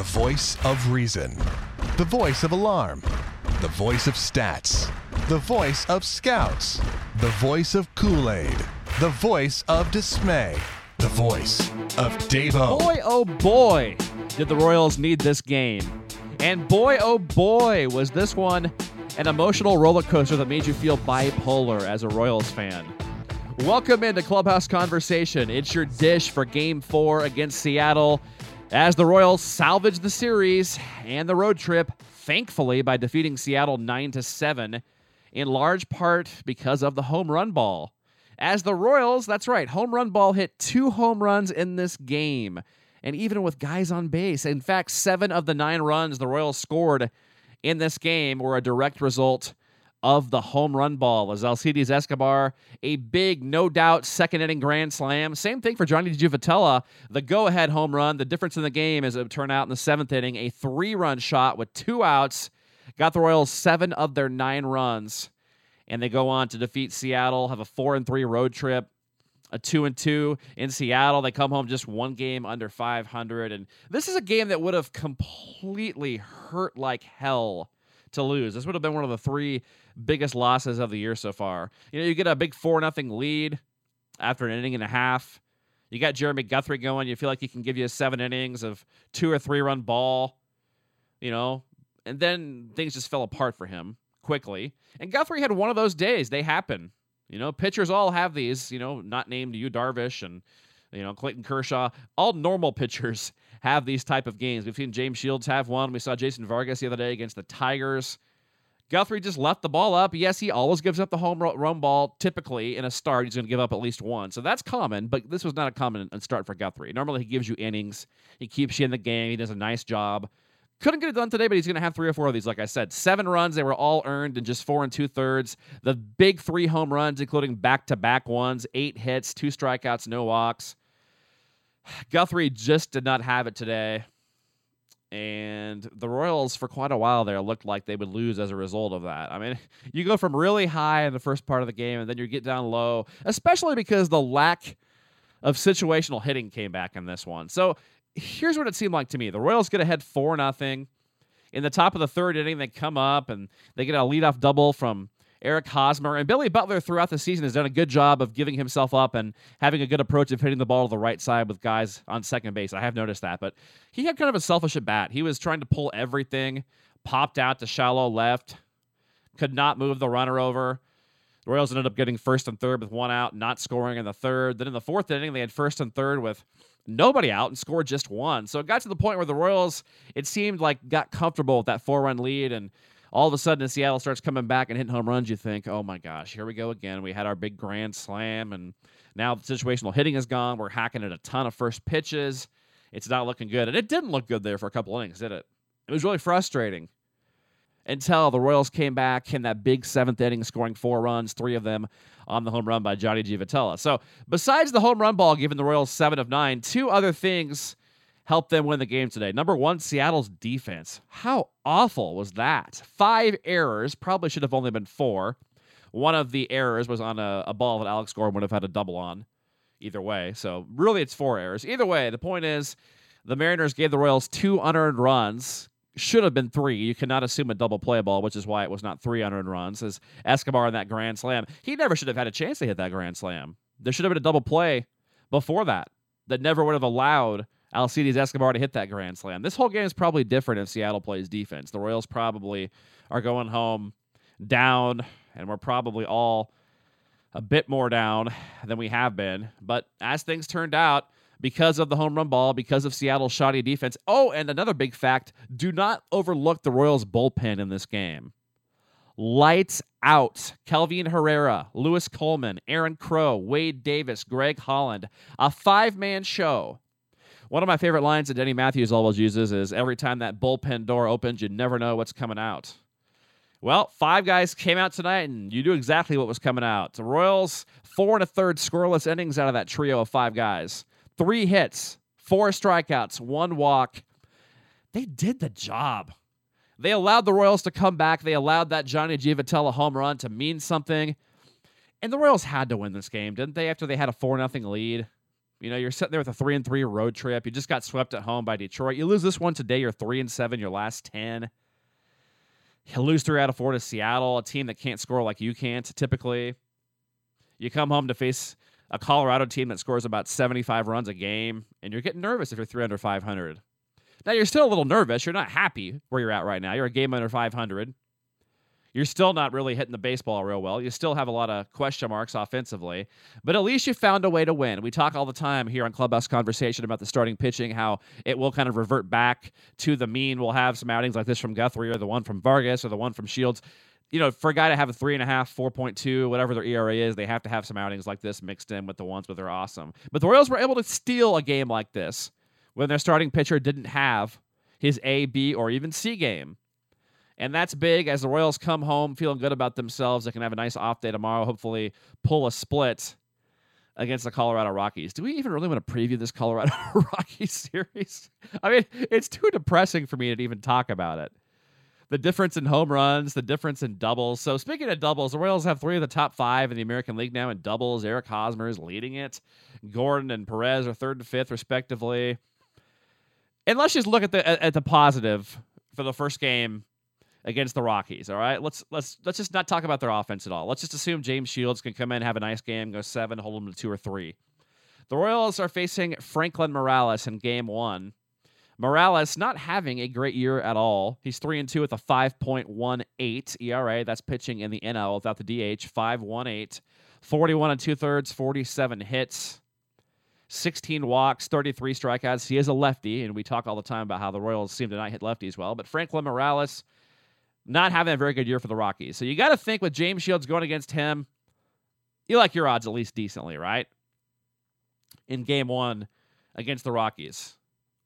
The voice of reason. The voice of alarm. The voice of stats. The voice of scouts. The voice of Kool Aid. The voice of dismay. The voice of Davo. Boy, oh boy, did the Royals need this game. And boy, oh boy, was this one an emotional roller coaster that made you feel bipolar as a Royals fan. Welcome into Clubhouse Conversation. It's your dish for game four against Seattle as the Royals salvage the series and the road trip, thankfully, by defeating Seattle 9 to 7, in large part because of the home run ball. As the Royals, that's right, home run ball hit two home runs in this game. And even with guys on base, in fact, seven of the nine runs the Royals scored in this game were a direct result of the home run ball as Alcides Escobar, a big, no doubt, second inning grand slam. Same thing for Johnny Giavotella, the go ahead home run. The difference in the game, as it turned out in the seventh inning, a three run shot with two outs, got the Royals seven of their nine runs. And they go on to defeat Seattle, have a four and three road trip a two and two in Seattle. They come home just one game under 500, and this is a game that would have completely hurt like hell to lose. This would have been one of the three biggest losses of the year so far. You know, you get a big four nothing lead after an inning and a half. You got Jeremy Guthrie going. You feel like he can give you seven innings of two or three run ball, you know, and then things just fell apart for him quickly. And Guthrie had one of those days. They happen. You know, pitchers all have these, you know, not named Yu Darvish and, you know, Clayton Kershaw. All normal pitchers have these type of games. We've seen James Shields have one. We saw Jason Vargas the other day against the Tigers. Guthrie just left the ball up. Yes, he always gives up the home run ball. Typically, in a start, he's going to give up at least one. So that's common, but this was not a common start for Guthrie. Normally, he gives you innings, he keeps you in the game, he does a nice job. Couldn't get it done today, but he's going to have three or four of these, like I said. Seven runs, they were all earned in just four and two thirds. The big three home runs, including back to back ones, eight hits, two strikeouts, no walks. Guthrie just did not have it today. And the Royals, for quite a while there, looked like they would lose as a result of that. I mean, you go from really high in the first part of the game, and then you get down low, especially because the lack of situational hitting came back in this one. So here's what it seemed like to me: the Royals get ahead four nothing. In the top of the third inning, they come up and they get a leadoff double from Eric Hosmer. And Billy Butler, throughout the season, has done a good job of giving himself up and having a good approach of hitting the ball to the right side with guys on second base. I have noticed that. But he had kind of a selfish at bat. He was trying to pull everything, popped out to shallow left, could not move the runner over. The Royals ended up getting first and third with one out, not scoring in the third. Then in the fourth inning, they had first and third with nobody out and scored just one. So it got to the point where the Royals, it seemed like, got comfortable with that four run lead. And all of a sudden, as Seattle starts coming back and hitting home runs, you think, oh my gosh, here we go again. We had our big grand slam, and now the situational hitting is gone. We're hacking at a ton of first pitches. It's not looking good. And it didn't look good there for a couple innings, did it? It was really frustrating until the Royals came back in that big seventh inning, scoring four runs, three of them on the home run by Johnny Giavotella. So, besides the home run ball giving the Royals seven of nine, two other things helped them win the game today. Number one, Seattle's defense. How awful was that? Five errors, probably should have only been four. One of the errors was on a, a ball that Alex Gordon would have had a double on. Either way, so really it's four errors. Either way, the point is the Mariners gave the Royals two unearned runs, should have been three. You cannot assume a double play ball, which is why it was not three runs. As Escobar in that grand slam, he never should have had a chance to hit that grand slam. There should have been a double play before that that never would have allowed Alcides Escobar to hit that grand slam. This whole game is probably different if Seattle plays defense. The Royals probably are going home down, and we're probably all a bit more down than we have been. But as things turned out, because of the home run ball, because of Seattle's shoddy defense. Oh, and another big fact do not overlook the Royals' bullpen in this game. Lights out. Kelvin Herrera, Louis Coleman, Aaron Crow, Wade Davis, Greg Holland. A five man show. One of my favorite lines that Denny Matthews always uses is every time that bullpen door opens, you never know what's coming out. Well, five guys came out tonight, and you knew exactly what was coming out. The Royals, four and a third scoreless innings out of that trio of five guys three hits, four strikeouts, one walk. They did the job. They allowed the Royals to come back. They allowed that Johnny Giavotella home run to mean something. And the Royals had to win this game, didn't they, after they had a 4 0 lead? You know, you're sitting there with a three and three road trip. You just got swept at home by Detroit. You lose this one today. You're three and seven. Your last ten. You lose three out of four to Seattle, a team that can't score like you can't typically. You come home to face a Colorado team that scores about 75 runs a game, and you're getting nervous if you're three under 500. Now you're still a little nervous. You're not happy where you're at right now. You're a game under 500. You're still not really hitting the baseball real well. You still have a lot of question marks offensively, but at least you found a way to win. We talk all the time here on Clubhouse Conversation about the starting pitching, how it will kind of revert back to the mean. We'll have some outings like this from Guthrie or the one from Vargas or the one from Shields. You know, for a guy to have a three and a half, 4.2, whatever their ERA is, they have to have some outings like this mixed in with the ones where they're awesome. But the Royals were able to steal a game like this when their starting pitcher didn't have his A, B, or even C game. And that's big as the Royals come home feeling good about themselves. They can have a nice off day tomorrow, hopefully pull a split against the Colorado Rockies. Do we even really want to preview this Colorado Rockies series? I mean, it's too depressing for me to even talk about it. The difference in home runs, the difference in doubles. So, speaking of doubles, the Royals have three of the top five in the American League now in doubles. Eric Hosmer is leading it. Gordon and Perez are third and fifth, respectively. And let's just look at the at the positive for the first game against the Rockies. All right, let's let's let's just not talk about their offense at all. Let's just assume James Shields can come in, have a nice game, go seven, hold them to two or three. The Royals are facing Franklin Morales in Game One. Morales not having a great year at all. He's three and two with a 5.18 ERA. That's pitching in the NL without the DH. 5.18, 41 and two thirds, 47 hits. 16 walks, 33 strikeouts. He is a lefty, and we talk all the time about how the Royals seem to not hit lefties well. But Franklin Morales, not having a very good year for the Rockies. So you got to think with James Shields going against him, you like your odds at least decently, right? In game one against the Rockies.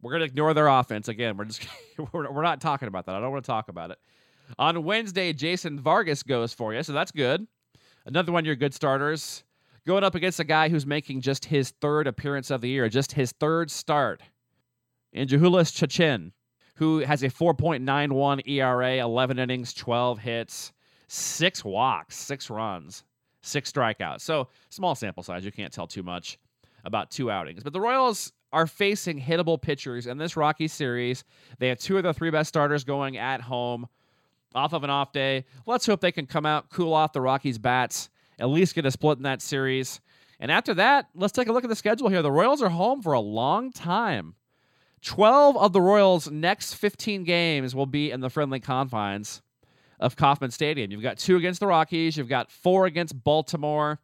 We're going to ignore their offense. Again, we're just we're, we're not talking about that. I don't want to talk about it. On Wednesday, Jason Vargas goes for you, so that's good. Another one of your good starters going up against a guy who's making just his third appearance of the year, just his third start. In Jhoulys Chacin, who has a 4.91 ERA, 11 innings, 12 hits, six walks, six runs, six strikeouts. So small sample size. You can't tell too much about two outings. But the Royals are facing hittable pitchers in this Rocky series. They have two of the three best starters going at home off of an off day. Let's hope they can come out, cool off the Rockies' bats, at least get a split in that series. And after that, let's take a look at the schedule here. The Royals are home for a long time. 12 of the Royals' next 15 games will be in the friendly confines of Kauffman Stadium. You've got two against the Rockies, you've got four against Baltimore,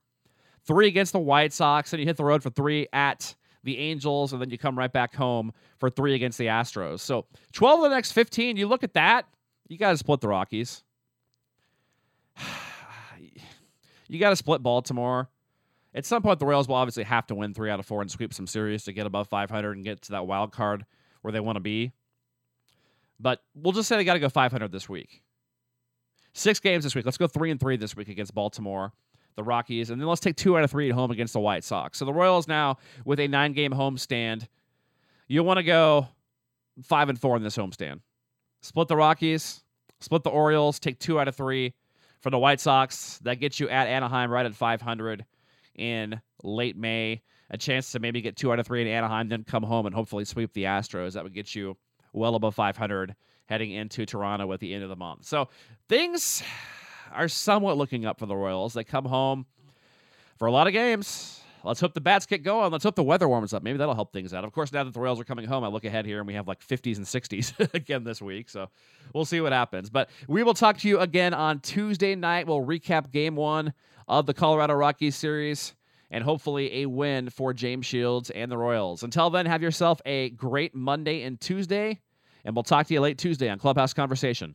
three against the White Sox, and you hit the road for three at the Angels, and then you come right back home for three against the Astros. So 12 of the next 15, you look at that, you got to split the Rockies. you got to split Baltimore. At some point, the Royals will obviously have to win three out of four and sweep some series to get above 500 and get to that wild card where they want to be. But we'll just say they got to go 500 this week. Six games this week. Let's go three and three this week against Baltimore, the Rockies, and then let's take two out of three at home against the White Sox. So the Royals now with a nine-game homestand. You want to go five and four in this homestand. Split the Rockies, split the Orioles, take two out of three for the White Sox. That gets you at Anaheim right at 500 in late May. A chance to maybe get two out of three in Anaheim, then come home and hopefully sweep the Astros. That would get you well above 500 heading into Toronto at the end of the month. So things are somewhat looking up for the Royals. They come home for a lot of games. Let's hope the bats get going. Let's hope the weather warms up. Maybe that'll help things out. Of course, now that the Royals are coming home, I look ahead here and we have like 50s and 60s again this week. So we'll see what happens. But we will talk to you again on Tuesday night. We'll recap game one of the Colorado Rockies series and hopefully a win for James Shields and the Royals. Until then, have yourself a great Monday and Tuesday, and we'll talk to you late Tuesday on Clubhouse Conversation.